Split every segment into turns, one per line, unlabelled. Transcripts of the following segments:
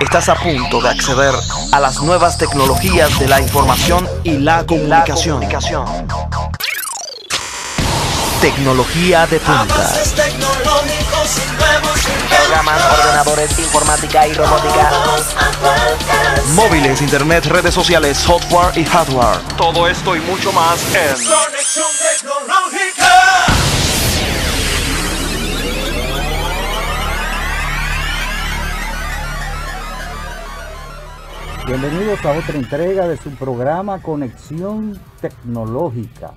Estás a punto de acceder a las nuevas tecnologías de la información y la comunicación. Tecnología de punta.
Programas, ordenadores, informática y robótica.
Móviles, internet, redes sociales, software y hardware. Todo esto y mucho más en
Bienvenidos a otra entrega de su programa Conexión Tecnológica.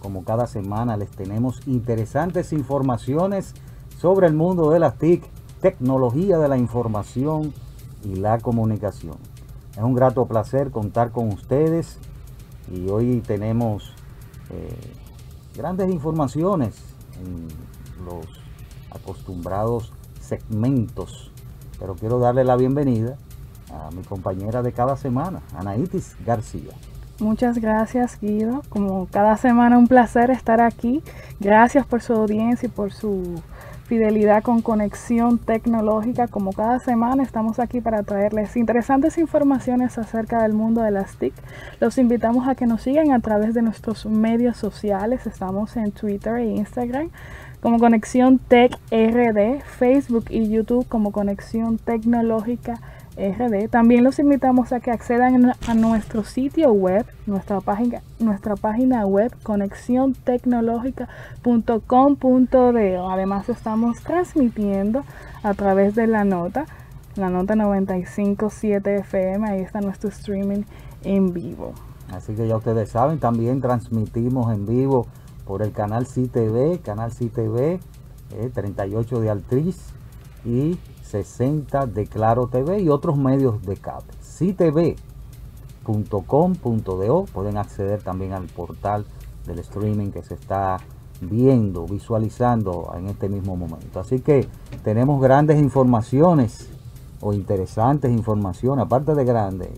Como cada semana les tenemos interesantes informaciones sobre el mundo de las TIC, tecnología de la información y la comunicación. Es un grato placer contar con ustedes y hoy tenemos eh, grandes informaciones en los acostumbrados segmentos. Pero quiero darle la bienvenida mi compañera de cada semana, Anaitis García.
Muchas gracias Guido, como cada semana un placer estar aquí. Gracias por su audiencia y por su fidelidad con conexión tecnológica. Como cada semana estamos aquí para traerles interesantes informaciones acerca del mundo de las TIC. Los invitamos a que nos sigan a través de nuestros medios sociales. Estamos en Twitter e Instagram como Conexión Tech RD, Facebook y YouTube como Conexión Tecnológica RD. También los invitamos a que accedan a nuestro sitio web, nuestra página, nuestra página web conexiontecnologica.com.de. Además estamos transmitiendo a través de la nota, la nota 957 FM, ahí está nuestro streaming en vivo.
Así que ya ustedes saben, también transmitimos en vivo por el canal CTV, canal CTV eh, 38 de Altriz y 60 de Claro TV y otros medios de cable. ctv.com.do pueden acceder también al portal del streaming que se está viendo, visualizando en este mismo momento. Así que tenemos grandes informaciones o interesantes informaciones, aparte de grandes,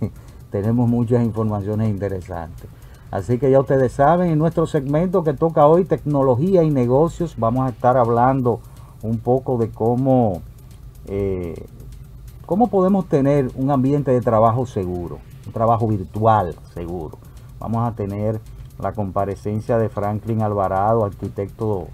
tenemos muchas informaciones interesantes. Así que ya ustedes saben, en nuestro segmento que toca hoy, tecnología y negocios, vamos a estar hablando un poco de cómo eh, ¿cómo podemos tener un ambiente de trabajo seguro? Un trabajo virtual seguro. Vamos a tener la comparecencia de Franklin Alvarado, arquitecto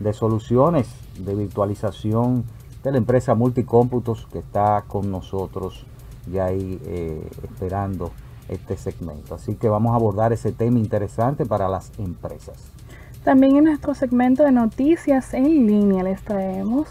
de soluciones de virtualización de la empresa Multicómputos que está con nosotros ya ahí eh, esperando este segmento. Así que vamos a abordar ese tema interesante para las empresas.
También en nuestro segmento de noticias en línea les traemos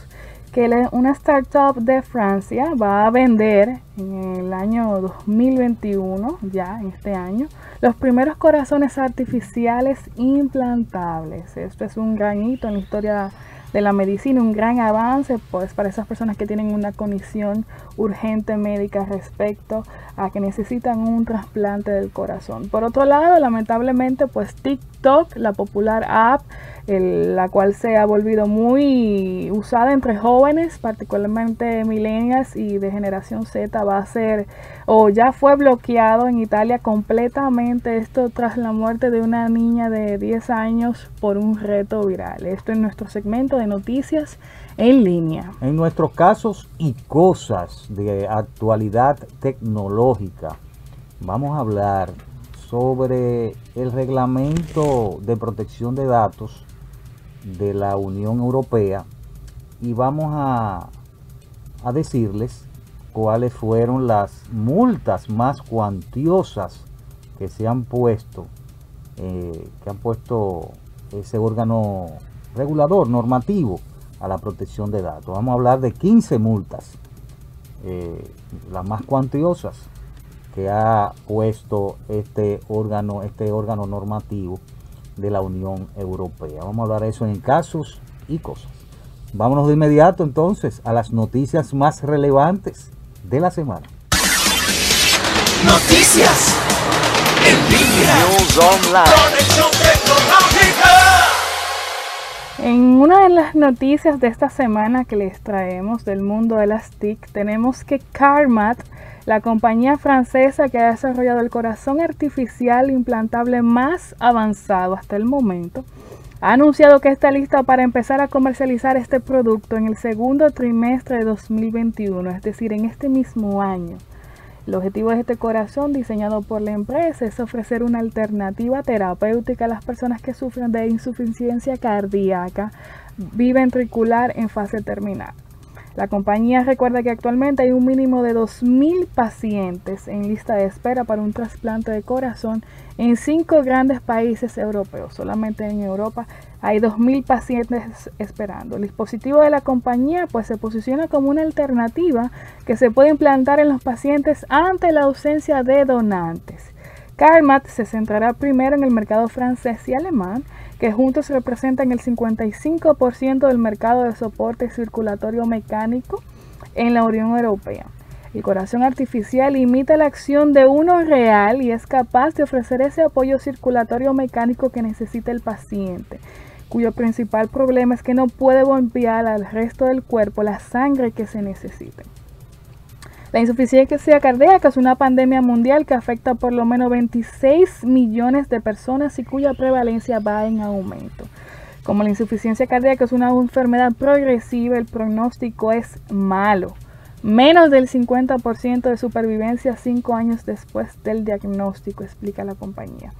que una startup de Francia va a vender en el año 2021, ya en este año, los primeros corazones artificiales implantables. Esto es un gran hito en la historia de la medicina, un gran avance pues para esas personas que tienen una condición urgente médica respecto a que necesitan un trasplante del corazón. Por otro lado, lamentablemente pues TikTok, la popular app la cual se ha volvido muy usada entre jóvenes, particularmente millennials y de generación Z, va a ser o ya fue bloqueado en Italia completamente esto tras la muerte de una niña de 10 años por un reto viral. Esto en nuestro segmento de noticias en línea.
En nuestros casos y cosas de actualidad tecnológica, vamos a hablar sobre el reglamento de protección de datos de la Unión Europea y vamos a, a decirles cuáles fueron las multas más cuantiosas que se han puesto, eh, que han puesto ese órgano regulador, normativo a la protección de datos. Vamos a hablar de 15 multas, eh, las más cuantiosas que ha puesto este órgano, este órgano normativo de la Unión Europea. Vamos a hablar de eso en casos y cosas. Vámonos de inmediato entonces a las noticias más relevantes de la semana.
Noticias en línea.
News Online.
En una de las noticias de esta semana que les traemos del mundo de las TIC, tenemos que Carmat la compañía francesa que ha desarrollado el corazón artificial implantable más avanzado hasta el momento, ha anunciado que está lista para empezar a comercializar este producto en el segundo trimestre de 2021, es decir, en este mismo año. El objetivo de este corazón diseñado por la empresa es ofrecer una alternativa terapéutica a las personas que sufren de insuficiencia cardíaca biventricular en fase terminal. La compañía recuerda que actualmente hay un mínimo de 2.000 pacientes en lista de espera para un trasplante de corazón en cinco grandes países europeos. Solamente en Europa hay 2.000 pacientes esperando. El dispositivo de la compañía pues se posiciona como una alternativa que se puede implantar en los pacientes ante la ausencia de donantes. CarMat se centrará primero en el mercado francés y alemán que juntos representan el 55% del mercado de soporte circulatorio mecánico en la Unión Europea. El corazón artificial imita la acción de uno real y es capaz de ofrecer ese apoyo circulatorio mecánico que necesita el paciente, cuyo principal problema es que no puede bombear al resto del cuerpo la sangre que se necesita. La insuficiencia cardíaca es una pandemia mundial que afecta por lo menos 26 millones de personas y cuya prevalencia va en aumento. Como la insuficiencia cardíaca es una enfermedad progresiva, el pronóstico es malo. Menos del 50% de supervivencia cinco años después del diagnóstico, explica la compañía.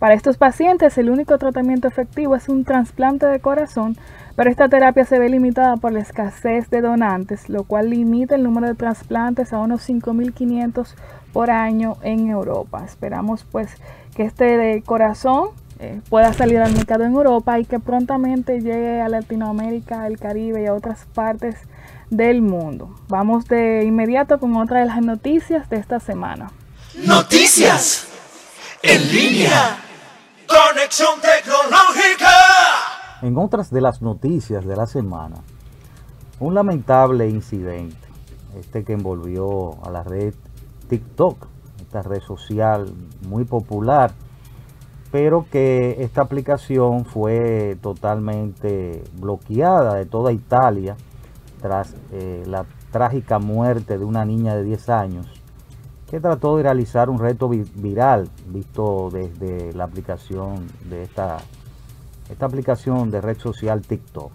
Para estos pacientes, el único tratamiento efectivo es un trasplante de corazón, pero esta terapia se ve limitada por la escasez de donantes, lo cual limita el número de trasplantes a unos 5.500 por año en Europa. Esperamos pues que este de corazón eh, pueda salir al mercado en Europa y que prontamente llegue a Latinoamérica, el Caribe y a otras partes del mundo. Vamos de inmediato con otra de las noticias de esta semana.
Noticias en línea. Conexión tecnológica.
En otras de las noticias de la semana, un lamentable incidente, este que envolvió a la red TikTok, esta red social muy popular, pero que esta aplicación fue totalmente bloqueada de toda Italia tras eh, la trágica muerte de una niña de 10 años que trató de realizar un reto viral visto desde la aplicación de esta, esta aplicación de red social TikTok.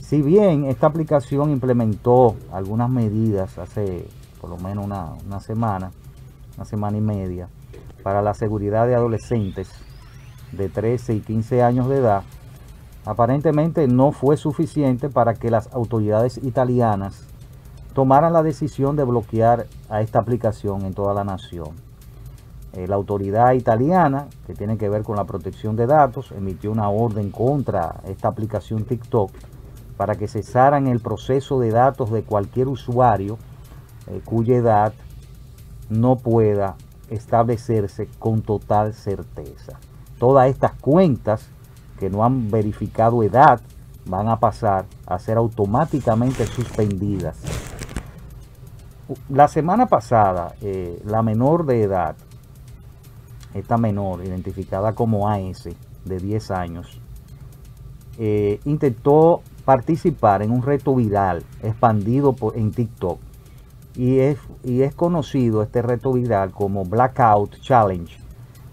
Si bien esta aplicación implementó algunas medidas hace por lo menos una, una semana, una semana y media, para la seguridad de adolescentes de 13 y 15 años de edad, aparentemente no fue suficiente para que las autoridades italianas tomaran la decisión de bloquear a esta aplicación en toda la nación. Eh, la autoridad italiana, que tiene que ver con la protección de datos, emitió una orden contra esta aplicación TikTok para que cesaran el proceso de datos de cualquier usuario eh, cuya edad no pueda establecerse con total certeza. Todas estas cuentas que no han verificado edad van a pasar a ser automáticamente suspendidas la semana pasada, eh, la menor de edad, esta menor, identificada como AS, de 10 años, eh, intentó participar en un reto viral expandido en TikTok. Y es, y es conocido este reto viral como Blackout Challenge,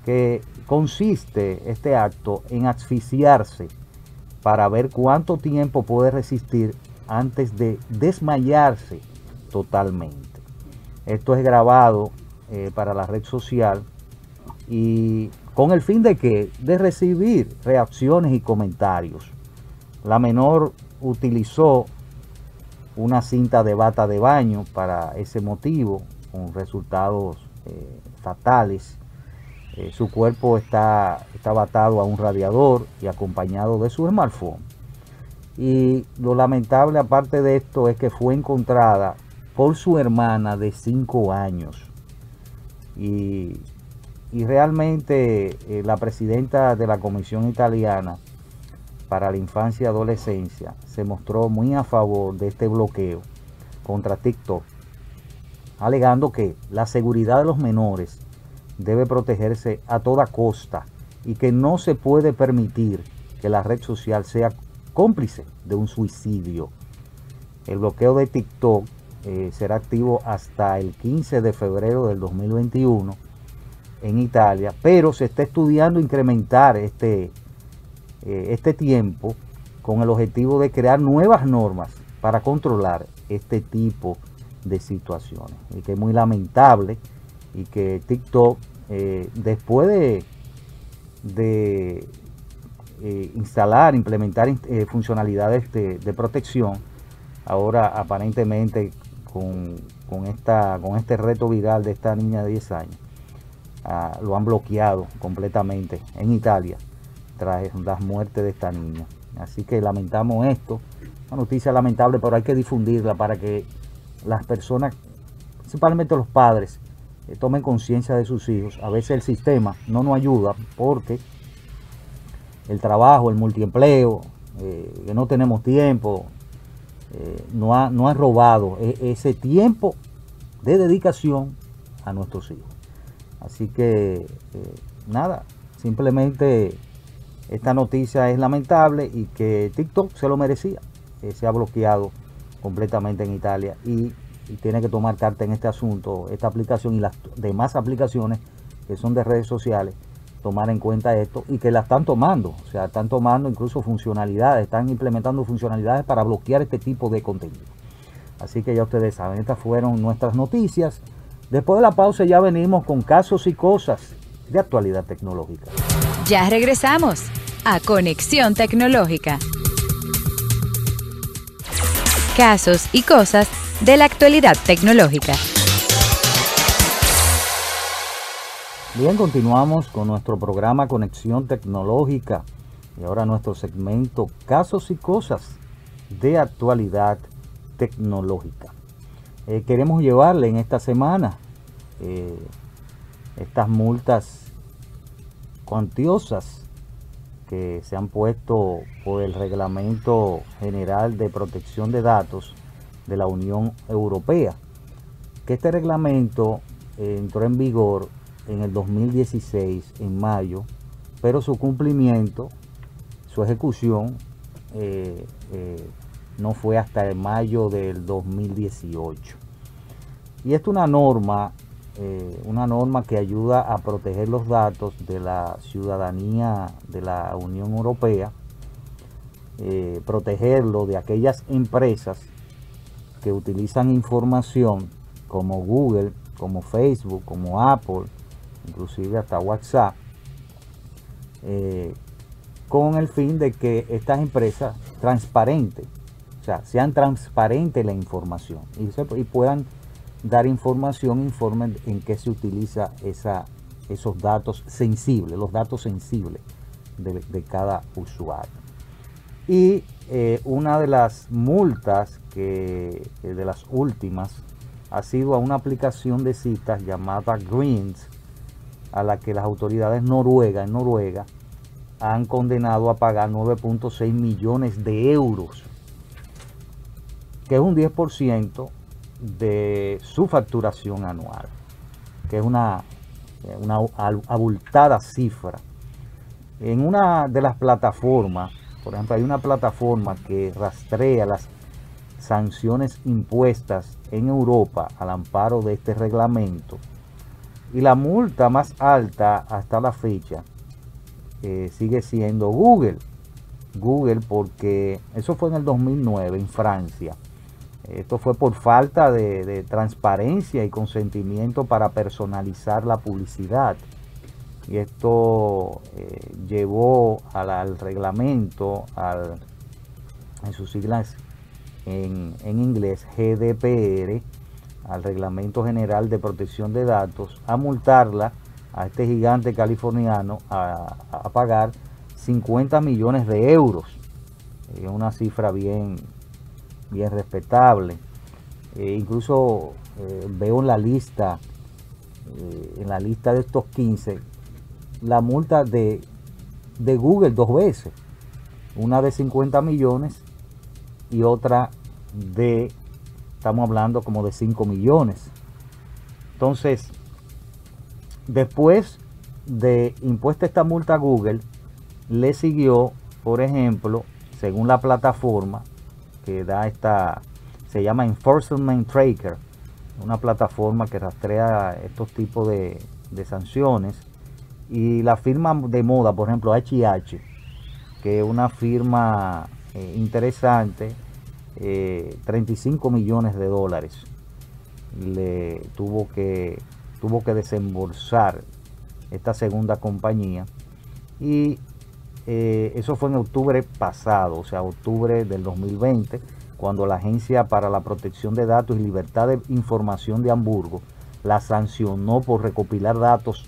que consiste este acto en asfixiarse para ver cuánto tiempo puede resistir antes de desmayarse totalmente. Esto es grabado eh, para la red social y con el fin de que de recibir reacciones y comentarios. La menor utilizó una cinta de bata de baño para ese motivo, con resultados eh, fatales. Eh, su cuerpo está, está batado a un radiador y acompañado de su smartphone. Y lo lamentable aparte de esto es que fue encontrada por su hermana de 5 años. Y, realmente eh, la presidenta de la Comisión Italiana para la Infancia y Adolescencia se mostró muy a favor de este bloqueo contra TikTok, alegando que la seguridad de los menores debe protegerse a toda costa y que no se puede permitir que la red social sea cómplice de un suicidio. El bloqueo de TikTok eh, será activo hasta el 15 de febrero del 2021 en Italia, pero se está estudiando incrementar este, eh, este tiempo con el objetivo de crear nuevas normas para controlar este tipo de situaciones. Y que es muy lamentable y que TikTok, eh, después de, de eh, instalar, implementar funcionalidades de, protección, ahora aparentemente con, esta, con este reto viral de esta niña de 10 años, ah, lo han bloqueado completamente en Italia tras las muertes de esta niña. Así que lamentamos esto, una noticia lamentable, pero hay que difundirla para que las personas, principalmente los padres, eh, tomen conciencia de sus hijos. A veces el sistema no nos ayuda porque el trabajo, el multiempleo, eh, que no tenemos tiempo, eh, no, ha, no ha robado e, ese tiempo de dedicación a nuestros hijos. Así que nada, simplemente esta noticia es lamentable y que TikTok se lo merecía. se ha bloqueado completamente en Italia y, tiene que tomar carta en este asunto, esta aplicación y las demás aplicaciones que son de redes sociales, tomar en cuenta esto y que la están tomando, o sea, están tomando incluso funcionalidades, están implementando funcionalidades para bloquear este tipo de contenido. Así que ya ustedes saben, estas fueron nuestras noticias. Después de la pausa ya venimos con casos y cosas de actualidad tecnológica.
Ya regresamos a Conexión Tecnológica casos y cosas de la actualidad tecnológica.
Bien, continuamos con nuestro programa Conexión Tecnológica y ahora nuestro segmento Casos y cosas de actualidad tecnológica. Eh, queremos llevarle en esta semana eh, estas multas cuantiosas que se han puesto por el Reglamento General de Protección de Datos de la Unión Europea. Que este reglamento entró en vigor en el 2016, en mayo, pero su cumplimiento, su ejecución, eh, eh, no fue hasta el mayo del 2018. Y esta es una norma eh, una norma que ayuda a proteger los datos de la ciudadanía de la Unión Europea, protegerlo de aquellas empresas que utilizan información como Google, como Facebook, como Apple, inclusive hasta WhatsApp, eh, con el fin de que estas empresas transparentes, o sea, sean transparentes la información y, puedan dar información, informen en qué se utiliza esa, esos datos sensibles, los datos sensibles de, cada usuario. Y eh, una de las multas que eh, de las últimas ha sido a una aplicación de citas llamada Greens, a la que las autoridades noruegas en Noruega han condenado a pagar 9.6 millones de euros, que es un 10% de su facturación anual, que es una, una abultada cifra. En una de las plataformas, por ejemplo, hay una plataforma que rastrea las sanciones impuestas en Europa al amparo de este reglamento. Y la multa más alta hasta la fecha eh, sigue siendo Google. Google porque eso fue en el 2009 en Francia esto fue por falta de, transparencia y consentimiento para personalizar la publicidad. Y esto eh, llevó al, reglamento, al, en sus siglas en, inglés, GDPR, al Reglamento General de Protección de Datos, a multarla a este gigante californiano a, pagar 50 millones de euros. Es una cifra bien, bien respetable. Eh, incluso eh, veo en la lista, eh, en la lista de estos 15, la multa de, de Google dos veces. Una de 50 millones y otra de, estamos hablando como de 5 millones. Entonces, después de impuesta esta multa a Google, le siguió, por ejemplo, según la plataforma, que da esta, se llama Enforcement Tracker, una plataforma que rastrea estos tipos de, sanciones. Y la firma de moda, por ejemplo, HH, que una firma eh, interesante, 35 eh, millones de dólares, le tuvo que, tuvo que desembolsar esta segunda compañía. Y eh, eso fue en octubre pasado, o sea, octubre del 2020, cuando la Agencia para la Protección de Datos y Libertad de Información de Hamburgo la sancionó por recopilar datos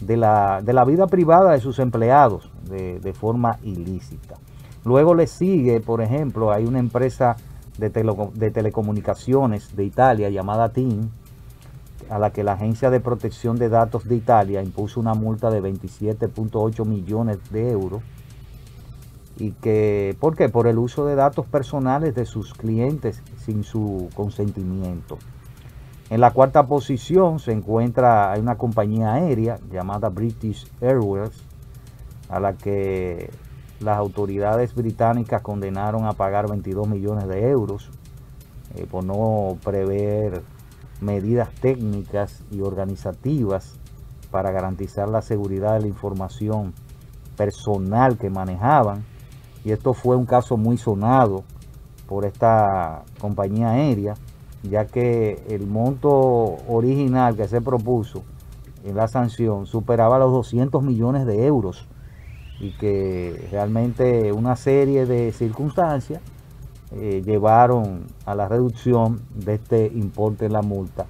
de la, de la vida privada de sus empleados de, forma ilícita. Luego le sigue, por ejemplo, hay una empresa de, telecomunicaciones de Italia llamada TIM, a la que la Agencia de Protección de Datos de Italia impuso una multa de 27.8 millones de euros. Y que, ¿por qué? Por el uso de datos personales de sus clientes sin su consentimiento. En la cuarta posición se encuentra una compañía aérea llamada British Airways, a la que las autoridades británicas condenaron a pagar 22 millones de euros eh, por no prever medidas técnicas y organizativas para garantizar la seguridad de la información personal que manejaban. Y esto fue un caso muy sonado por esta compañía aérea, ya que el monto original que se propuso en la sanción superaba los 200 millones de euros y que realmente una serie de circunstancias eh, llevaron a la reducción de este importe en la multa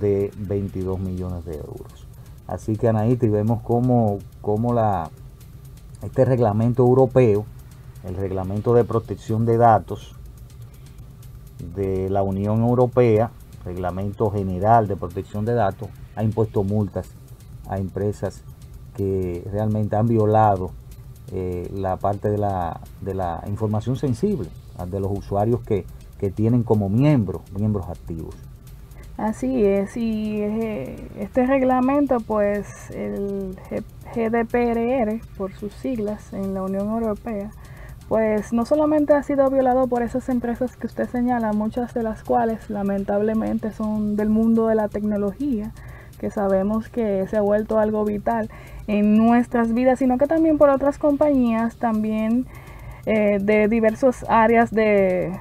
de 22 millones de euros. Así que Anaíti, vemos cómo, cómo la, este reglamento europeo, el reglamento de protección de datos de la Unión Europea, reglamento general de protección de datos, ha impuesto multas a empresas que realmente han violado eh, la parte de la, de la información sensible de los usuarios que, tienen como miembros, miembros activos.
Así es, y eh, este reglamento, pues el GDPR, por sus siglas en la Unión Europea, pues no solamente ha sido violado por esas empresas que usted señala, muchas de las cuales lamentablemente son del mundo de la tecnología, que sabemos que se ha vuelto algo vital en nuestras vidas, sino que también por otras compañías, también eh, de diversas áreas de,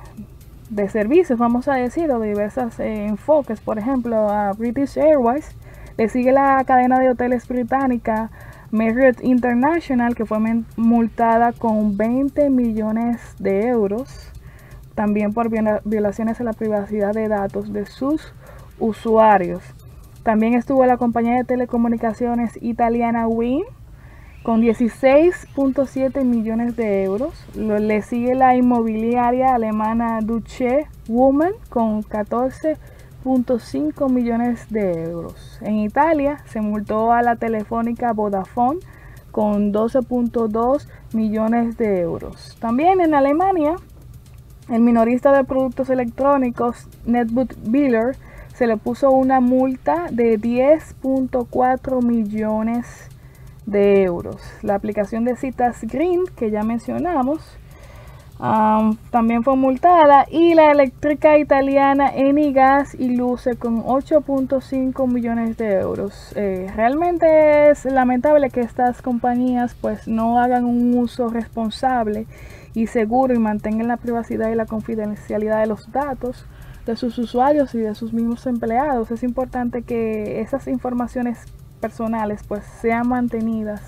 servicios, vamos a decir, o de diversos eh, enfoques. Por ejemplo, a British Airways le sigue la cadena de hoteles británica Marriott International, que fue multada con 20 millones de euros, también por violaciones a la privacidad de datos de sus usuarios. También estuvo la compañía de telecomunicaciones italiana Win con 16.7 millones de euros. le sigue la inmobiliaria alemana Duce Woman con 14.5 millones de euros. En Italia se multó a la telefónica Vodafone con 12.2 millones de euros. También en Alemania, el minorista de productos electrónicos Netbook Biller se le puso una multa de 10.4 millones de euros. La aplicación de citas Green, que ya mencionamos, también fue multada y la eléctrica italiana Enigas y Luce con 8.5 millones de euros. Eh, realmente es lamentable que estas compañías pues no hagan un uso responsable y seguro y mantengan la privacidad y la confidencialidad de los datos de sus usuarios y de sus mismos empleados. Es importante que esas informaciones personales pues sean mantenidas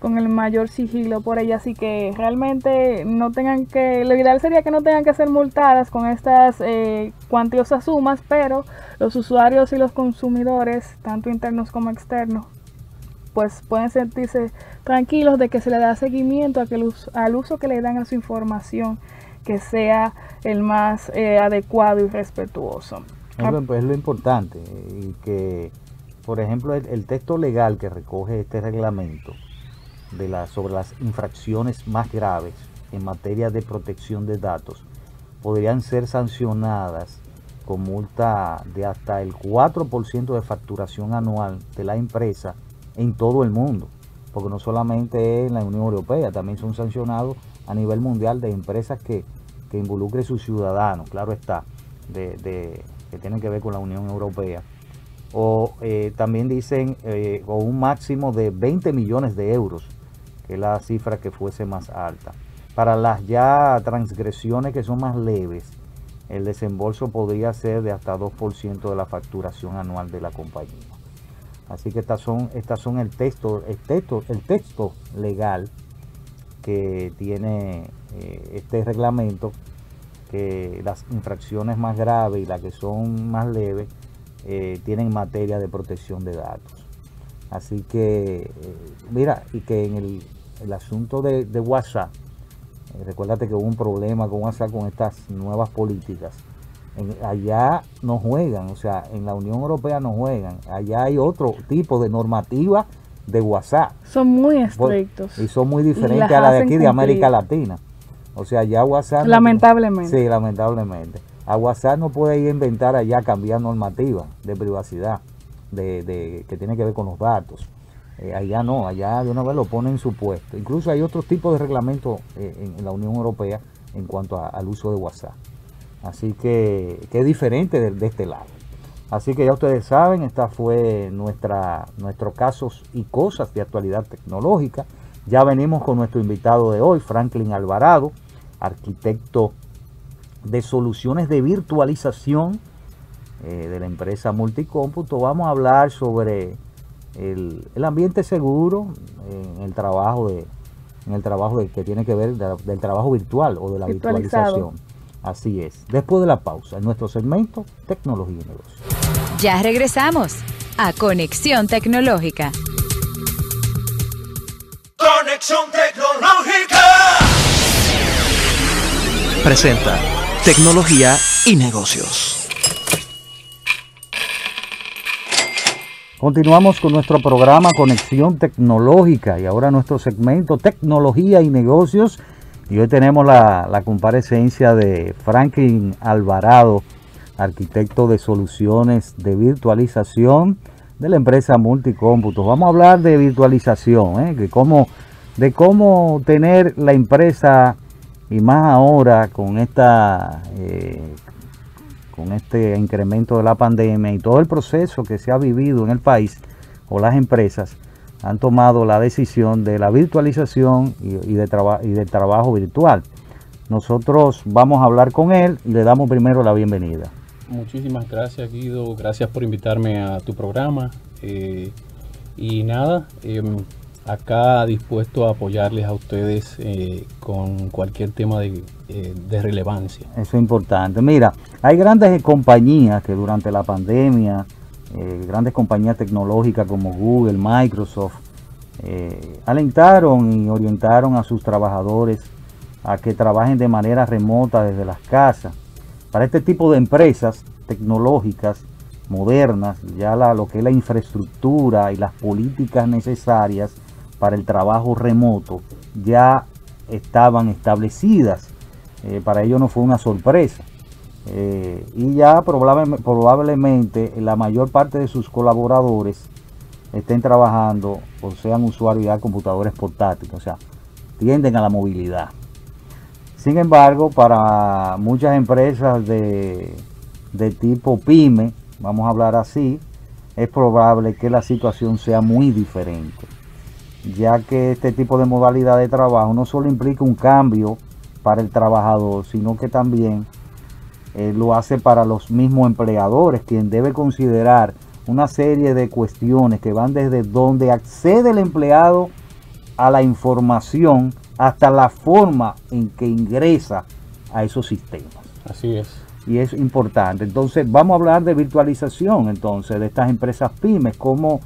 con el mayor sigilo por ellas y que realmente no tengan que, lo ideal sería que no tengan que ser multadas con estas eh, cuantiosas sumas, pero los usuarios y los consumidores, tanto internos como externos, pues pueden sentirse tranquilos de que se le da seguimiento a que al uso que le dan a su información que sea el más eh, adecuado y respetuoso.
Es lo, es lo importante y que, por ejemplo, el, texto legal que recoge este reglamento de la, sobre las infracciones más graves en materia de protección de datos podrían ser sancionadas con multa de hasta el 4% de facturación anual de la empresa en todo el mundo, porque no solamente en la Unión Europea, también son sancionados a nivel mundial de empresas que que involucre sus ciudadanos, claro está, que tienen que ver con la Unión Europea. O eh, también dicen, eh, o un máximo de 20 millones de euros que la cifra que fuese más alta. Para las ya transgresiones que son más leves, el desembolso podría ser de hasta 2% de la facturación anual de la compañía. Así que estas son, estas son el texto, el texto, el texto legal que tiene eh, este reglamento, que las infracciones más graves y las que son más leves eh, tienen materia de protección de datos. Así que, eh, mira, y que en el, asunto de, WhatsApp, eh, recuérdate que hubo un problema con WhatsApp con estas nuevas políticas. allá no juegan, o sea, en la Unión Europea no juegan. Allá hay otro tipo de normativa de WhatsApp.
Son muy estrictos.
Y son muy diferentes a la de aquí de América Latina. O sea, ya WhatsApp...
Lamentablemente.
sí, lamentablemente. A WhatsApp no puede ir a inventar allá cambiar normativa de privacidad de, que tiene que ver con los datos. Eh, allá no, allá de una vez lo pone en su puesto. Incluso hay otros tipos de reglamentos eh, en, la Unión Europea en cuanto al uso de WhatsApp. Así que, que es diferente de, este lado. Así que ya ustedes saben, esta fue nuestra, nuestros casos y cosas de actualidad tecnológica. Ya venimos con nuestro invitado de hoy, Franklin Alvarado, arquitecto de soluciones de virtualización eh, de la empresa Multicómputo, vamos a hablar sobre el, ambiente seguro en el trabajo de en el trabajo que tiene que ver del trabajo virtual o de la virtualización. Así es. Después de la pausa, en nuestro segmento Tecnología y Negocios.
Ya regresamos a Conexión Tecnológica.
Conexión Tecnológica.
Presenta Tecnología y Negocios.
Continuamos con nuestro programa Conexión Tecnológica y ahora nuestro segmento Tecnología y Negocios. Y hoy tenemos la, comparecencia de Franklin Alvarado, arquitecto de soluciones de virtualización de la empresa Multicómputo. Vamos a hablar de virtualización, ¿eh? de, cómo, de cómo tener la empresa y más ahora con esta eh, con este incremento de la pandemia y todo el proceso que se ha vivido en el país o las empresas han tomado la decisión de la virtualización y, de y del trabajo virtual. Nosotros vamos a hablar con él y le damos primero la bienvenida.
Muchísimas gracias Guido, gracias por invitarme a tu programa. Eh, y nada, em, acá dispuesto a apoyarles a ustedes eh, con cualquier tema de, eh, de, relevancia.
Eso es importante. Mira, hay grandes compañías que durante la pandemia, eh, grandes compañías tecnológicas como Google, Microsoft, alentaron y orientaron a sus trabajadores a que trabajen de manera remota desde las casas. Para este tipo de empresas tecnológicas modernas, ya la, lo que es la infraestructura y las políticas necesarias para el trabajo remoto ya estaban establecidas. Eh, para ello no fue una sorpresa. Eh, y ya probablemente la mayor parte de sus colaboradores estén trabajando o sean usuarios de computadores portátiles, o sea, tienden a la movilidad. Sin embargo, para muchas empresas de, de tipo pyme, vamos a hablar así, es probable que la situación sea muy diferente ya que este tipo de modalidad de trabajo no solo implica un cambio para el trabajador, sino que también eh, lo hace para los mismos empleadores, quien debe considerar una serie de cuestiones que van desde donde accede el empleado a la información hasta la forma en que ingresa a esos sistemas.
Así es.
Y es importante. Entonces, vamos a hablar de virtualización, entonces, de estas empresas pymes, como,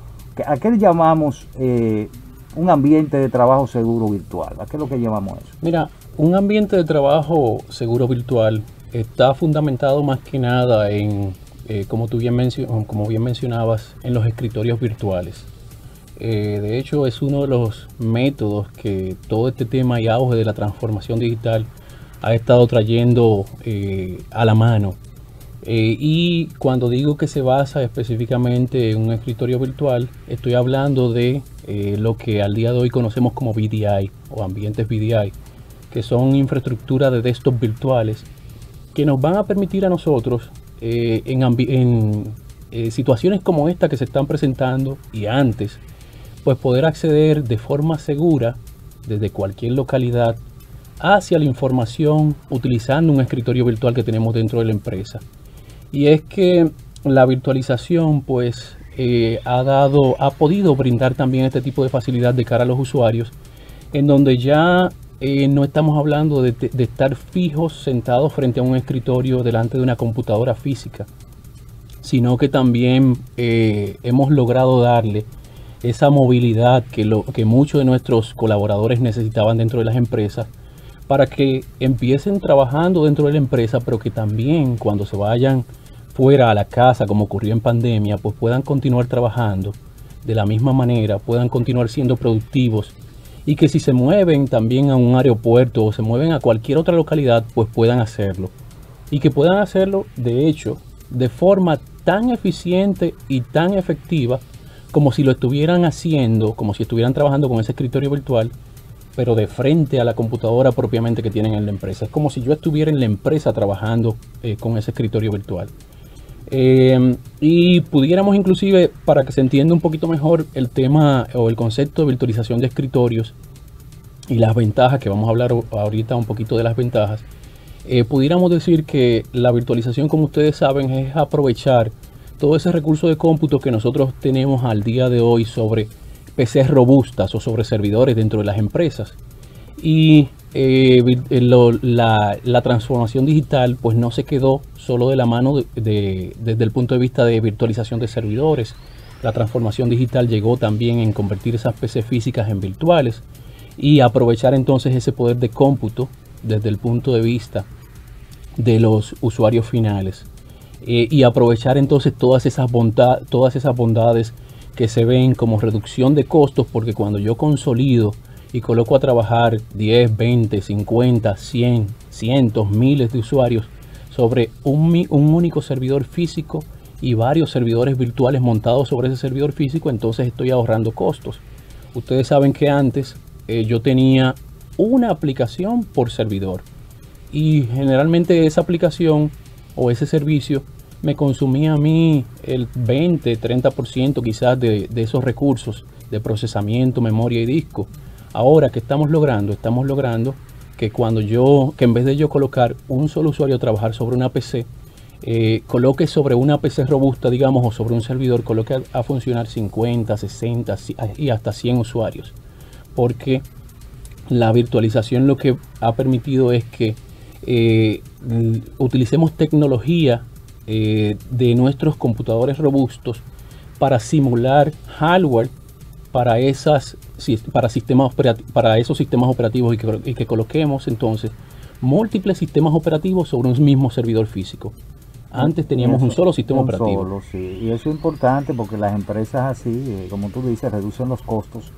¿a qué le llamamos eh, un ambiente de trabajo seguro virtual. ¿A qué es lo que llamamos eso?
Mira, un ambiente de trabajo seguro virtual está fundamentado más que nada en, eh, como tú bien, como bien mencionabas, en los escritorios virtuales. Eh, de hecho, es uno de los métodos que todo este tema y auge de la transformación digital ha estado trayendo eh, a la mano. y cuando digo que se basa específicamente en un escritorio virtual, estoy hablando de lo que al día de hoy conocemos como VDI o ambientes VDI, que son infraestructuras de desktop virtuales que nos van a permitir a nosotros eh, en, eh, situaciones como esta que se están presentando y antes, pues poder acceder de forma segura desde cualquier localidad hacia la información utilizando un escritorio virtual que tenemos dentro de la empresa. Y es que la virtualización pues eh, ha dado, ha podido brindar también este tipo de facilidad de cara a los usuarios, en donde ya eh, no estamos hablando de, estar fijos sentados frente a un escritorio delante de una computadora física, sino que también eh, hemos logrado darle esa movilidad que, lo, que muchos de nuestros colaboradores necesitaban dentro de las empresas para que empiecen trabajando dentro de la empresa, pero que también cuando se vayan fuera a la casa, como ocurrió en pandemia, pues puedan continuar trabajando de la misma manera, puedan continuar siendo productivos y que si se mueven también a un aeropuerto o se mueven a cualquier otra localidad, pues puedan hacerlo. Y que puedan hacerlo, de hecho, de forma tan eficiente y tan efectiva como si lo estuvieran haciendo, como si estuvieran trabajando con ese escritorio virtual, pero de frente a la computadora propiamente que tienen en la empresa. Es como si yo estuviera en la empresa trabajando eh, con ese escritorio virtual. Eh, y pudiéramos inclusive, para que se entienda un poquito mejor el tema o el concepto de virtualización de escritorios y las ventajas, que vamos a hablar ahorita un poquito de las ventajas, eh, pudiéramos decir que la virtualización, como ustedes saben, es aprovechar todo ese recurso de cómputo que nosotros tenemos al día de hoy sobre PCs robustas o sobre servidores dentro de las empresas. Y eh, la, transformación digital pues no se quedó solo de la mano desde el punto de vista de virtualización de servidores. La transformación digital llegó también en convertir esas PCs físicas en virtuales y aprovechar entonces ese poder de cómputo desde el punto de vista de los usuarios finales eh, y aprovechar entonces todas esas, todas esas bondades que se ven como reducción de costos porque cuando yo consolido y coloco a trabajar 10, 20, 50, 100, cientos, miles de usuarios sobre un, un único servidor físico y varios servidores virtuales montados sobre ese servidor físico, entonces estoy ahorrando costos. Ustedes saben que antes eh, yo tenía una aplicación por servidor. Y generalmente esa aplicación o ese servicio me consumía a mí el 20, 30% quizás de, de esos recursos de procesamiento, memoria y disco. Ahora que estamos logrando, estamos logrando que cuando yo, que en vez de yo colocar un solo usuario a trabajar sobre una PC, eh, coloque sobre una PC robusta, digamos, o sobre un servidor, coloque a, funcionar 50, 60 y hasta 100 usuarios. Porque la virtualización lo que ha permitido es que eh, utilicemos tecnología eh, de nuestros computadores robustos para simular hardware para esas para sistemas para esos sistemas operativos y que, coloquemos entonces múltiples sistemas operativos sobre un mismo servidor físico. Antes teníamos un solo sistema operativo.
Y eso es importante porque las empresas así, eh, como tú dices, reducen los costos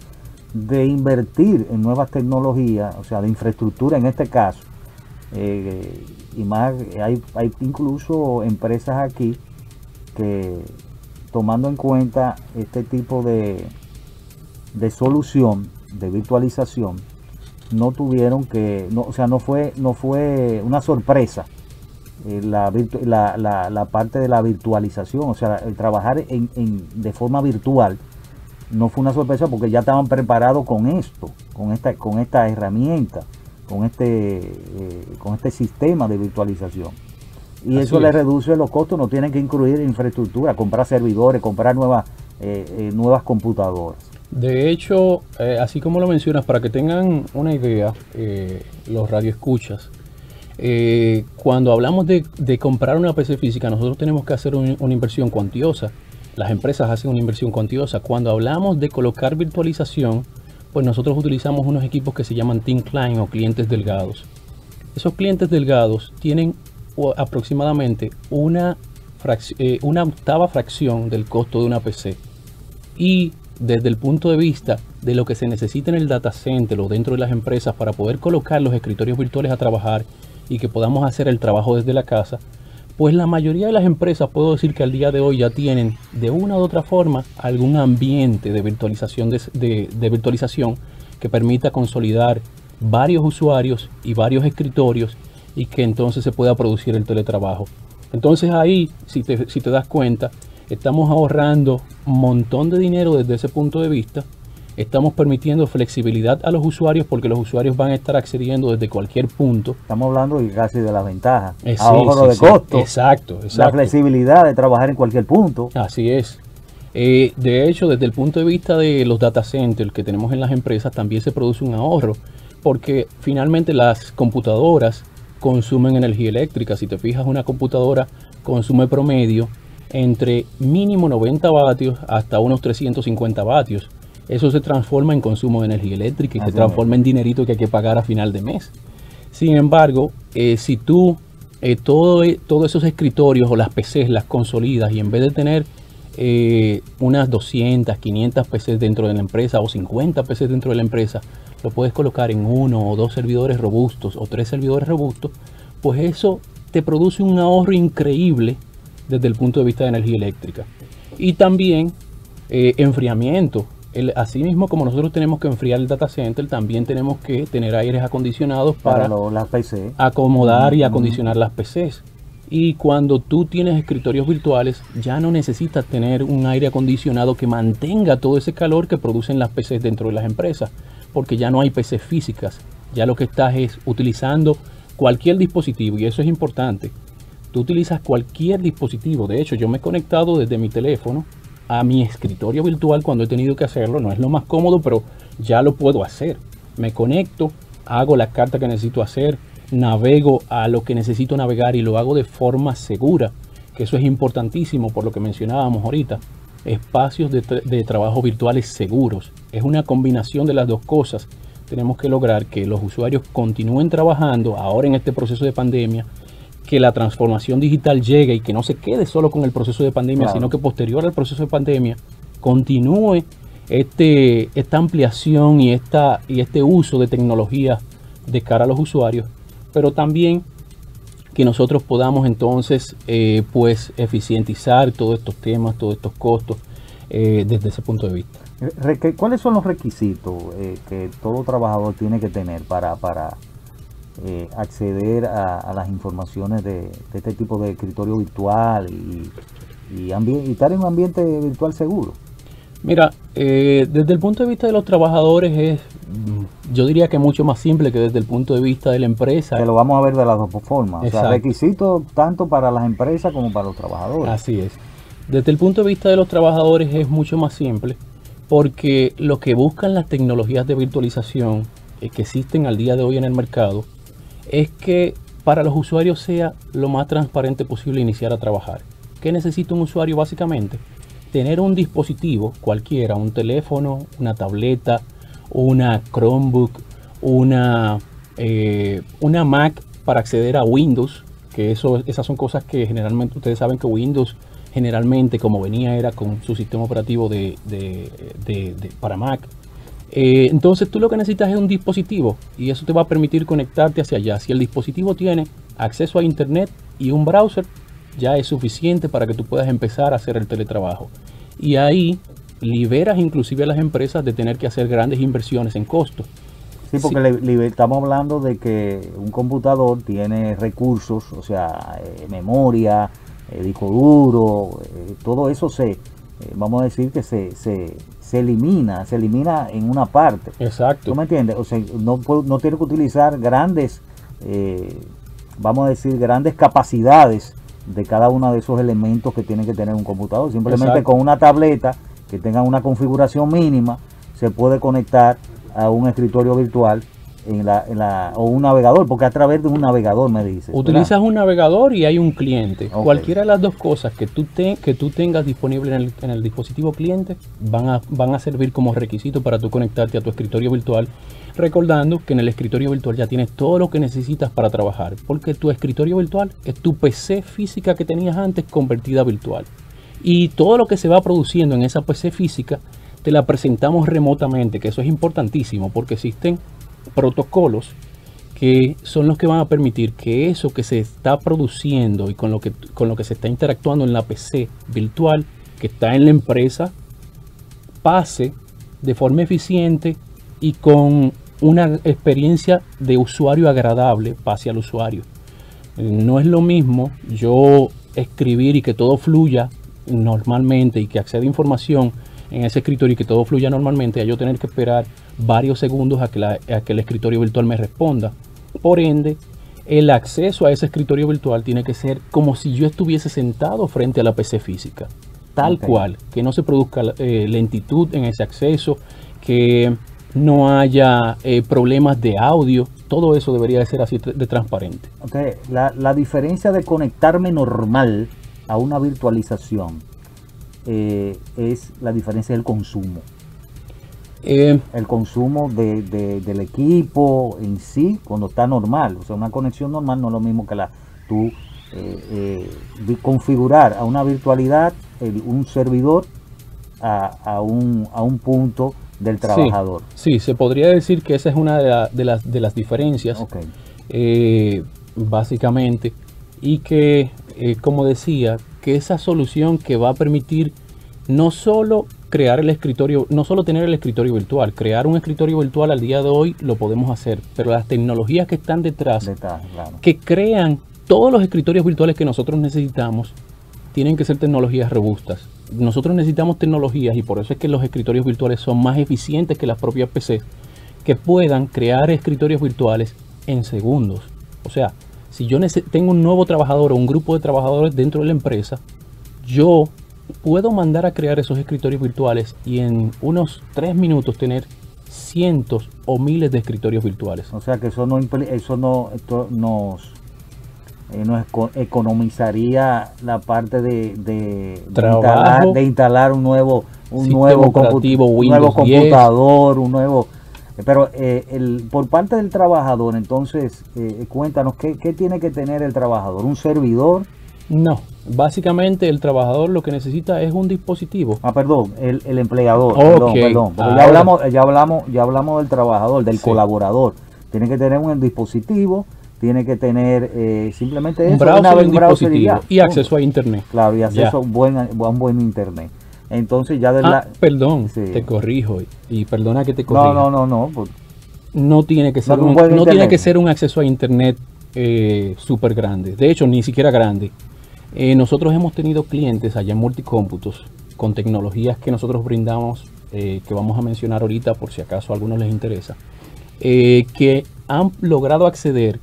de invertir en nuevas tecnologías, o sea, de infraestructura en este caso. Eh, y más, hay, hay incluso empresas aquí que tomando en cuenta este tipo de, de solución de virtualización, no tuvieron que, no, o sea, no fue, no fue una sorpresa eh, la, la, la, parte de la virtualización, o sea, el trabajar en, en, de forma virtual no fue una sorpresa porque ya estaban preparados con esto, con esta, con esta herramienta, con este, eh, con este sistema de virtualización. Y eso le reduce los costos, no tienen que incluir infraestructura, comprar servidores, comprar nuevas, eh, nuevas computadoras.
De hecho, así como lo mencionas, para que tengan una idea, los radioescuchas, cuando hablamos de, de, comprar una PC física, nosotros tenemos que hacer una inversión cuantiosa las empresas hacen una inversión cuantiosa. Cuando hablamos de colocar virtualización, pues nosotros utilizamos unos equipos que se llaman Thin Client o clientes delgados. Esos clientes delgados tienen aproximadamente una, eh, una octava fracción del costo de una PC. Y desde el punto de vista de lo que se necesita en el data center o dentro de las empresas para poder colocar los escritorios virtuales a trabajar y que podamos hacer el trabajo desde la casa, pues la mayoría de las empresas puedo decir que al día de hoy ya tienen de una u otra forma algún ambiente de virtualización, de, virtualización que permita consolidar varios usuarios y varios escritorios y que entonces se pueda producir el teletrabajo. Entonces ahí, si te, si te das cuenta, estamos ahorrando un montón de dinero desde ese punto de vista estamos permitiendo flexibilidad a los usuarios porque los usuarios van a estar accediendo desde cualquier punto.
Estamos hablando casi de las ventajas.
Eh, sí,
Ahorro
sí,
de
sí.
costo.
Exacto,
La
exacto.
flexibilidad de trabajar en cualquier punto.
Así es. Eh, de hecho, desde el punto de vista de los data centers que tenemos en las empresas, también se produce un ahorro, porque finalmente las computadoras consumen energía eléctrica. Si te fijas, una computadora consume promedio entre mínimo 90 vatios hasta unos 350 vatios. Eso se transforma en consumo de energía eléctrica y
Así
se transforma en dinerito que hay que pagar a final de mes. Sin embargo, eh, si tú eh, todo, e- todos esos escritorios o las PCs las consolidas y en vez de tener eh, unas 200, 500 PCs dentro de la empresa o 50 PCs dentro de la empresa, lo puedes colocar en uno o dos servidores robustos o tres servidores robustos, pues eso te produce un ahorro increíble desde el punto de vista de energía eléctrica. Y también eh, enfriamiento. El, así mismo como nosotros tenemos que enfriar el data center, también tenemos que tener aires acondicionados
Para
para
lo- las PC.
acomodar y acondicionar las PCs. Y cuando tú tienes escritorios virtuales, ya no necesitas tener un aire acondicionado que mantenga todo ese calor que producen las PCs dentro de las empresas, porque ya no hay PCs físicas. Ya lo que estás es utilizando cualquier dispositivo, y eso es importante. Tú utilizas cualquier dispositivo. De hecho, yo me he conectado desde mi teléfono a mi escritorio virtual cuando he tenido que hacerlo. No es lo más cómodo, pero ya lo puedo hacer. Me conecto, hago la carta que necesito hacer, navego a lo que necesito navegar y lo hago de forma segura, que eso es importantísimo por lo que mencionábamos ahorita. Espacios de, tra- de trabajo virtuales seguros. Es una combinación de las dos cosas. Tenemos que lograr que los usuarios continúen trabajando ahora en este proceso de pandemia, que la transformación digital llegue y que no se quede solo con el proceso de pandemia,
Claro.
sino que posterior al proceso de pandemia continúe este, esta ampliación y, esta, y este uso de tecnología de cara a los usuarios, pero también que nosotros podamos entonces eh, pues eficientizar todos estos temas, todos estos costos eh, desde ese punto de vista.
Reque- ¿Cuáles son los requisitos eh, que todo trabajador tiene que tener para, para eh, acceder a, a las informaciones de, de este tipo de escritorio virtual y, y, estar en un ambiente virtual seguro?
Mira, eh, desde el punto de vista de los trabajadores es, mm, yo diría que mucho más simple que desde el punto de vista de la empresa.
Que lo vamos a ver de las dos formas. O sea,
Exacto.
requisitos tanto para las empresas como para los trabajadores.
Así es. Desde el punto de vista de los trabajadores es mucho más simple porque lo que buscan las tecnologías de virtualización eh, que existen al día de hoy en el mercado es que para los usuarios sea lo más transparente posible iniciar a trabajar. ¿Qué necesita un usuario básicamente? Tener un dispositivo cualquiera, un teléfono, una tableta, una Chromebook, una, eh, una Mac para acceder a Windows, que eso, esas son cosas que generalmente ustedes saben que Windows generalmente como venía era con su sistema operativo de, de- de- de- para Mac. Eh, entonces tú lo que necesitas es un dispositivo y eso te va a permitir conectarte hacia allá. Si el dispositivo tiene acceso a internet y un browser, ya es suficiente para que tú puedas empezar a hacer el teletrabajo. Y ahí liberas inclusive a las empresas de tener que hacer grandes inversiones en costos.
Sí, porque estamos hablando de que un computador tiene recursos, o sea, eh, memoria, eh, disco duro, eh, todo eso se, vamos a decir que se, se, se elimina, se elimina en una parte.
Exacto.
¿Tú me entiendes? O sea, no, no tiene que utilizar grandes, eh, vamos a decir, grandes capacidades de cada uno de esos elementos que tiene que tener un computador. Simplemente
Exacto.
con una tableta que tenga una configuración mínima, se puede conectar a un escritorio virtual en la, en la, o un navegador, porque a través de un navegador me dices. ¿verdad?
Utilizas un navegador y hay un cliente. Cualquiera de las dos cosas que tú, te- que tú tengas disponible en el, en el dispositivo cliente van a, van a servir como requisito para tú conectarte a tu escritorio virtual. Recordando que en el escritorio virtual ya tienes todo lo que necesitas para trabajar. Porque tu escritorio virtual es tu PC física que tenías antes convertida a virtual. Y todo lo que se va produciendo en esa PC física te la presentamos remotamente, que eso es importantísimo porque existen protocolos que son los que van a permitir que eso que se está produciendo y con lo que, con lo que se está interactuando en la PC virtual que está en la empresa pase de forma eficiente y con una experiencia de usuario agradable pase al usuario. Eh, No es lo mismo yo escribir y que todo fluya normalmente y que acceda información en ese escritorio y que todo fluya normalmente, a yo tener que esperar varios segundos a que, la- a que el escritorio virtual me responda. Por ende, el acceso a ese escritorio virtual tiene que ser como si yo estuviese sentado frente a la PC física. Tal cual, que no se produzca eh, lentitud en ese acceso, que no haya eh, problemas de audio, todo eso debería de ser así de transparente.
Ok, La, la diferencia de conectarme normal a una virtualización eh, es la diferencia del consumo.
Eh,
El consumo de- de- del equipo en sí cuando está normal. O sea, una conexión normal no es lo mismo que la tú eh, eh, configurar a una virtualidad el- un servidor a, a un, a un punto del trabajador.
Sí, se podría decir que esa es una de, la- de las, de las diferencias, básicamente, y que, como decía, que esa solución que va a permitir no solo crear el escritorio, no solo tener el escritorio virtual, crear un escritorio virtual al día de hoy lo podemos hacer, pero las tecnologías que están detrás,
claro.
que crean todos los escritorios virtuales que nosotros necesitamos, tienen que ser tecnologías robustas. Nosotros necesitamos tecnologías y por eso es que los escritorios virtuales son más eficientes que las propias PC, que puedan crear escritorios virtuales en segundos. O sea, si yo tengo un nuevo trabajador o un grupo de trabajadores dentro de la empresa, yo puedo mandar a crear esos escritorios virtuales y en unos tres minutos tener cientos o miles de escritorios virtuales.
O sea que eso no eso no esto nos eh, nos eco- economizaría la parte de, de, de instalar, de instalar un nuevo un nuevo, compu-
operativo
un nuevo
Windows 10.
computador, un nuevo eh, pero eh, el, por parte del trabajador, entonces, eh, cuéntanos, ¿qué, ¿qué tiene que tener el trabajador? ¿Un servidor?
No, básicamente el trabajador lo que necesita es un dispositivo.
Ah, perdón, el, el empleador.
Ok,
Perdón, perdón. ya
ahora.
hablamos, ya hablamos, ya hablamos del trabajador, del
Sí.
colaborador. Tiene que tener un dispositivo, tiene que tener eh, simplemente
Un
eso,
browser,
una-
un
browser y
dispositivo
ya.
y acceso a internet.
Claro, y acceso
Ya.
a un buen, a un buen internet. Entonces ya de
Ah,
la...
perdón,
Sí.
te corrijo y- perdona que te corrija.
No, no, no, no.
No tiene que ser,
No,
un,
un
no tiene que ser un acceso a internet eh, súper grande. De hecho, ni siquiera grande. Eh, nosotros hemos tenido clientes allá en Multicómputos con tecnologías que nosotros brindamos, eh, que vamos a mencionar ahorita por si acaso a algunos les interesa, eh, que han logrado acceder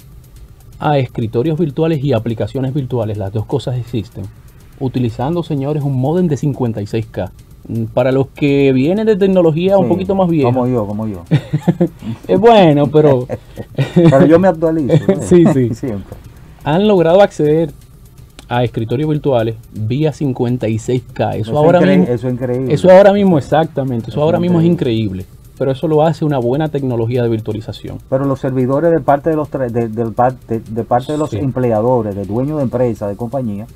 a escritorios virtuales y aplicaciones virtuales, las dos cosas existen, utilizando, señores, un modem de 56K. Mm, Para los que vienen de tecnología un poquito más vieja,
Como yo, como yo.
es bueno, pero
Pero yo me actualizo. ¿eh?
Sí, sí.
Siempre.
han logrado acceder a escritorios virtuales vía 56K. Eso,
es
ahora mismo,
eso es increíble.
eso ahora mismo exactamente, eso
Eso
ahora
es
mismo es
increíble.
Pero eso lo hace una buena tecnología de virtualización.
Pero los servidores de parte de los de, de- de parte de los
Sí.
empleadores, de dueños de empresa, de compañía,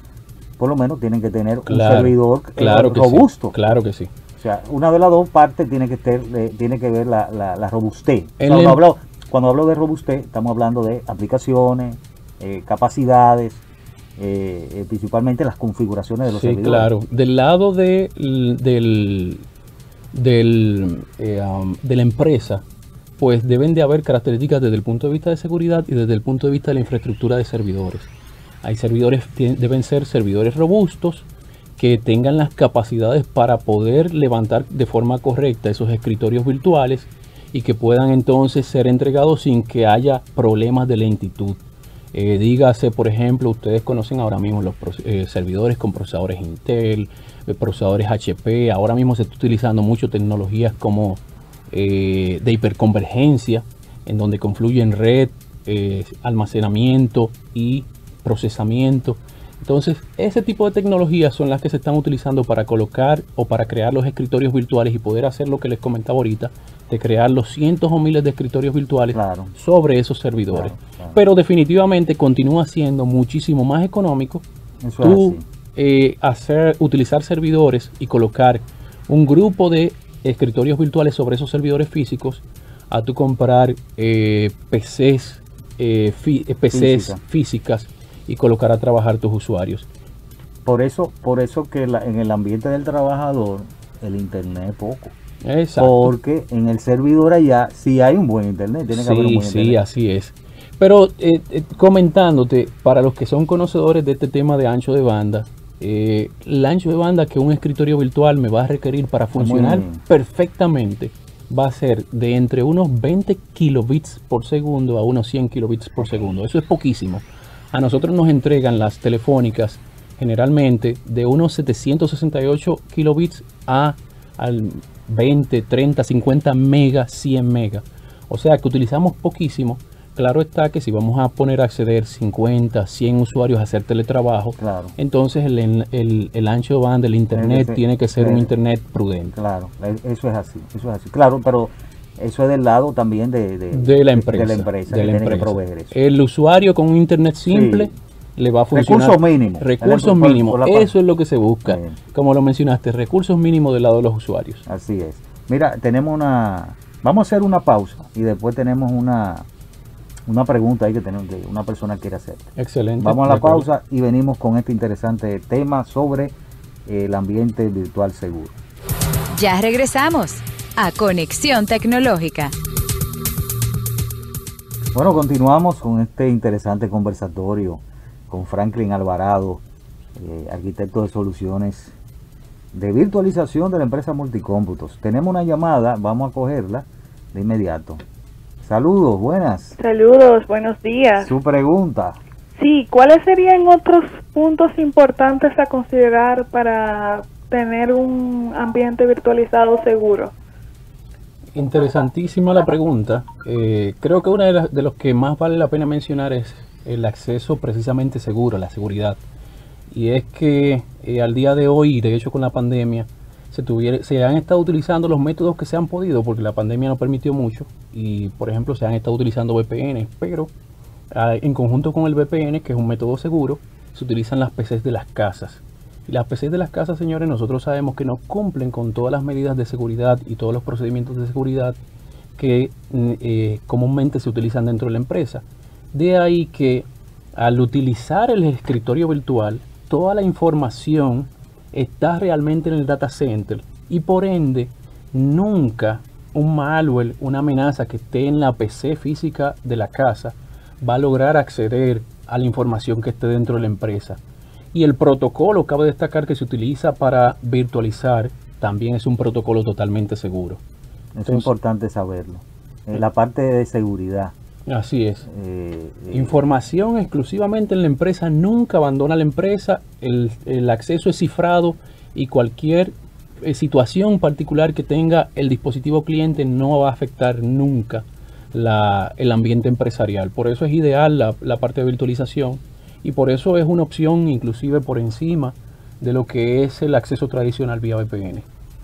por lo menos tienen que tener
Claro,
un servidor eh,
claro
robusto.
sí. Claro que sí.
O sea, una de las dos partes tiene que ter- eh, tiene que ver la, la, la robustez. O sea,
El
cuando, hablo, cuando hablo de robustez, estamos hablando de aplicaciones, eh, capacidades, eh, eh, principalmente las configuraciones de los
Sí,
servidores.
claro. Del lado de, del, del, eh, um, de la empresa, pues deben de haber características desde el punto de vista de seguridad y desde el punto de vista de la infraestructura de servidores. Hay servidores, deben ser servidores robustos que tengan las capacidades para poder levantar de forma correcta esos escritorios virtuales y que puedan entonces ser entregados sin que haya problemas de lentitud. Eh, dígase, por ejemplo, ustedes conocen ahora mismo los eh, servidores con procesadores Intel, eh, procesadores HP. Ahora mismo se está utilizando mucho tecnologías como eh, de hiperconvergencia, en donde confluyen red, almacenamiento y procesamiento. Entonces, ese tipo de tecnologías son las que se están utilizando para colocar o para crear los escritorios virtuales y poder hacer lo que les comentaba ahorita, de crear los cientos o miles de escritorios virtuales
Claro.
sobre esos servidores.
Claro, claro.
Pero definitivamente continúa siendo muchísimo más económico
Eso
tú eh, hacer, utilizar servidores y colocar un grupo de escritorios virtuales sobre esos servidores físicos a tú comprar eh, PCs, eh, eh, PCs
Física.
físicas y colocar a trabajar tus usuarios.
Por eso, por eso que la- en el ambiente del trabajador el internet es poco.
Exacto.
Porque en el servidor allá sí hay un buen internet, tiene que haber un buen
sí,
internet.
así es. Pero eh, eh, comentándote, para los que son conocedores de este tema de ancho de banda, eh, el ancho de banda que un escritorio virtual me va a requerir para funcionar perfectamente va a ser de entre unos 20 kilobits por segundo a unos 100 kilobits por segundo. Eso es poquísimo. A nosotros nos entregan las telefónicas generalmente de unos 768 kilobits a al 20, 30, 50 megas, 100 megas. O sea que utilizamos poquísimo. Claro está que si vamos a poner a acceder 50, 100 usuarios a hacer teletrabajo,
Claro.
entonces el, el- el ancho de banda del internet tiene que ser un internet prudente.
Claro, e- eso es así, eso es así. Claro, pero eso es del lado también de, de,
de la empresa.
de la empresa
de
que
la
tiene que
empresa.
proveer eso.
El usuario con un internet simple le va a funcionar.
Recursos mínimos.
Recursos mínimos. Eso es lo que se busca.
Bien.
Como lo mencionaste, recursos mínimos del lado de los usuarios.
Así es. Mira, tenemos una. Vamos a hacer una pausa y después tenemos una una pregunta ahí que tenemos que una persona quiere hacer.
Excelente.
Vamos a la pausa y venimos con este interesante tema sobre el ambiente virtual seguro.
Ya regresamos a Conexión Tecnológica.
Bueno, continuamos con este interesante conversatorio con Franklin Alvarado, eh, arquitecto de soluciones de virtualización de la empresa Multicómputos. Tenemos una llamada, vamos a cogerla de inmediato. Saludos, buenas.
Saludos, buenos días.
Su pregunta.
Sí, ¿cuáles serían otros puntos importantes a considerar para tener un ambiente virtualizado seguro?
Interesantísima la pregunta. Eh, creo que una de, los que más vale la pena mencionar es el acceso precisamente seguro, la seguridad. Y es que eh, al día de hoy, de hecho con la pandemia, se, se han estado utilizando los métodos que se han podido, porque la pandemia no permitió mucho. Y por ejemplo, se han estado utilizando VPN, pero ah, en conjunto con el VPN, que es un método seguro, se utilizan las PCs de las casas. Las PCs de las casas, señores, nosotros sabemos que no cumplen con todas las medidas de seguridad y todos los procedimientos de seguridad que mm, eh, comúnmente se utilizan dentro de la empresa. De ahí que al utilizar el escritorio virtual, toda la información está realmente en el data center y por ende nunca un malware, una amenaza que esté en la PC física de la casa va a lograr acceder a la información que esté dentro de la empresa. Y el protocolo, cabe destacar que se utiliza para virtualizar, también es un protocolo totalmente seguro.
Es
Entonces-
importante saberlo. Eh, la parte de seguridad.
Así es.
eh, eh,
Información exclusivamente en la empresa, nunca abandona la empresa, el, el acceso es cifrado y cualquier eh, situación particular que tenga el dispositivo cliente no va a afectar nunca la- el ambiente empresarial. Por eso es ideal la, la parte de virtualización y por eso es una opción inclusive por encima de lo que es el acceso tradicional vía VPN.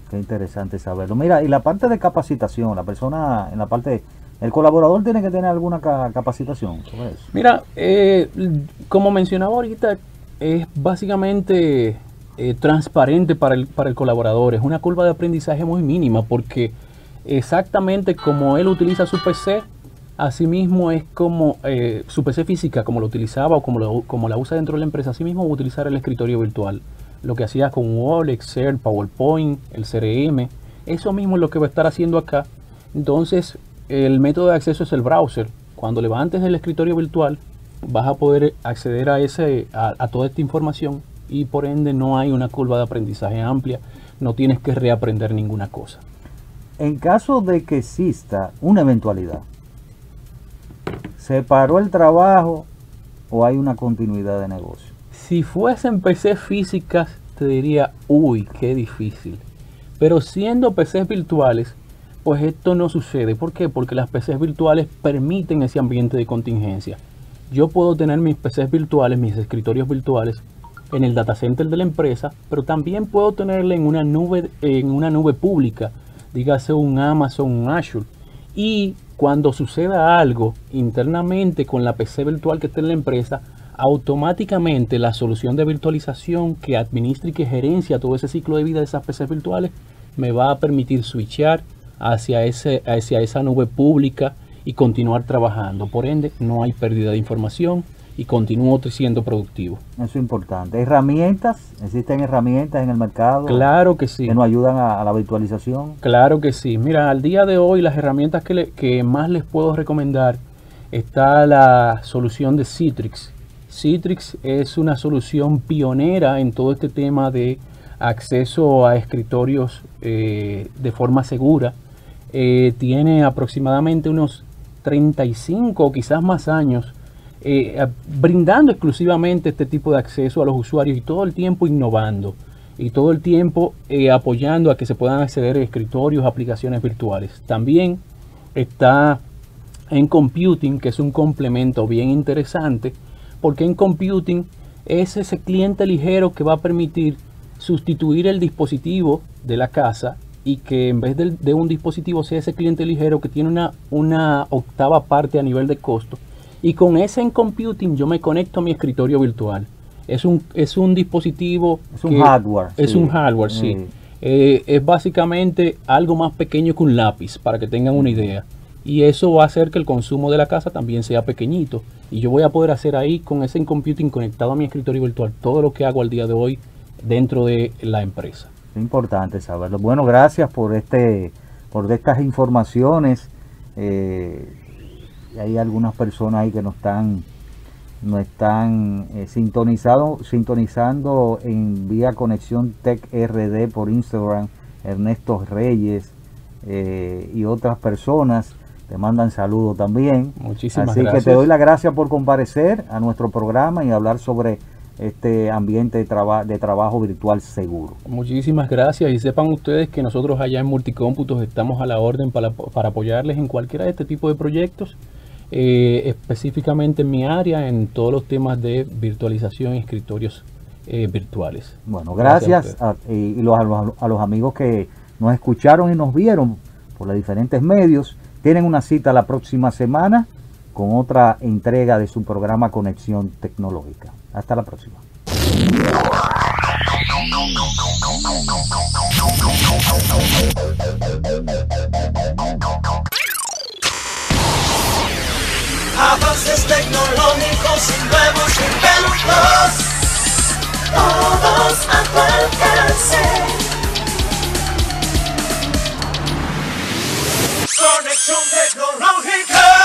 Qué interesante saberlo. Mira, y la parte de capacitación, la persona en la parte, el colaborador tiene que tener alguna ca- capacitación sobre eso.
Mira, eh, como mencionaba ahorita, es básicamente eh, transparente para el, para el colaborador. Es una curva de aprendizaje muy mínima porque exactamente como él utiliza su PC, asimismo es como eh, su PC física, como lo utilizaba o como, como la usa dentro de la empresa, asimismo utilizar el escritorio virtual. Lo que hacía con Word, Excel, PowerPoint, el CRM, eso mismo es lo que va a estar haciendo acá. Entonces, el método de acceso es el browser. Cuando levantes el escritorio virtual, vas a poder acceder a, ese, a toda esta información y por ende no hay una curva de aprendizaje amplia, no tienes que reaprender ninguna cosa.
En caso de que exista una eventualidad, ¿se paró el trabajo o hay una continuidad de negocio?
Si fuesen PCs físicas, te diría, uy, qué difícil. Pero siendo PCs virtuales, pues esto no sucede. ¿Por qué? Porque las PCs virtuales permiten ese ambiente de contingencia. Yo puedo tener mis PCs virtuales, mis escritorios virtuales en el data center de la empresa, pero también puedo tenerla en una nube, en una nube pública, dígase un Amazon, un Azure. Y cuando suceda algo internamente con la PC virtual que está en la empresa, automáticamente la solución de virtualización que administra y que gerencia todo ese ciclo de vida de esas PCs virtuales me va a permitir switchar hacia, ese, hacia esa nube pública y continuar trabajando. Por ende, no hay pérdida de información y continúo siendo productivo.
Eso es importante. ¿Herramientas? ¿Existen herramientas en el mercado
Claro que sí.
que nos ayudan a, a la virtualización?
Claro que sí. Mira, al día de hoy las herramientas que, le- que más les puedo recomendar está la solución de Citrix, Citrix es una solución pionera en todo este tema de acceso a escritorios eh, de forma segura. Eh, tiene aproximadamente unos 35 o quizás más años eh, brindando exclusivamente este tipo de acceso a los usuarios y todo el tiempo innovando y todo el tiempo apoyando a que se puedan acceder a escritorios, aplicaciones virtuales. También está en computing, que es un complemento bien interesante, porque en computing es ese cliente ligero que va a permitir sustituir el dispositivo de la casa y que en vez de, un dispositivo sea ese cliente ligero que tiene una, una octava parte a nivel de costo. Y con ese en computing yo me conecto a mi escritorio virtual. Es un, es un dispositivo.
Es un hardware.
Es un hardware, sí. Eh, es básicamente algo más pequeño que un lápiz, para que tengan una idea. Y eso va a hacer que el consumo de la casa también sea pequeñito. Y yo voy a poder hacer ahí con ese computing conectado a mi escritorio virtual todo lo que hago al día de hoy dentro de la empresa.
Es importante saberlo. Bueno, gracias por este, por estas informaciones. Eh, hay algunas personas ahí que nos están, nos están eh, sintonizado, sintonizando en vía conexión Tech RD por Instagram, Ernesto Reyes eh, y otras personas te mandan saludos también.
Muchísimas
Así que te doy las gracias por comparecer a nuestro programa y hablar sobre este ambiente de, de trabajo virtual seguro.
Muchísimas gracias y sepan ustedes que nosotros allá en Multicómputos estamos a la orden para, apoyarles en cualquiera de este tipo de proyectos, eh, específicamente en mi área, en todos los temas de virtualización y escritorios eh, virtuales.
Bueno, gracias, a, y a los amigos que nos escucharon y nos vieron por los diferentes medios. Tienen una cita la próxima semana con otra entrega de su programa Conexión Tecnológica. Hasta la próxima
avances tecnológicos y nuevos inventos, todos a tu alcance. Conexión tecnológica.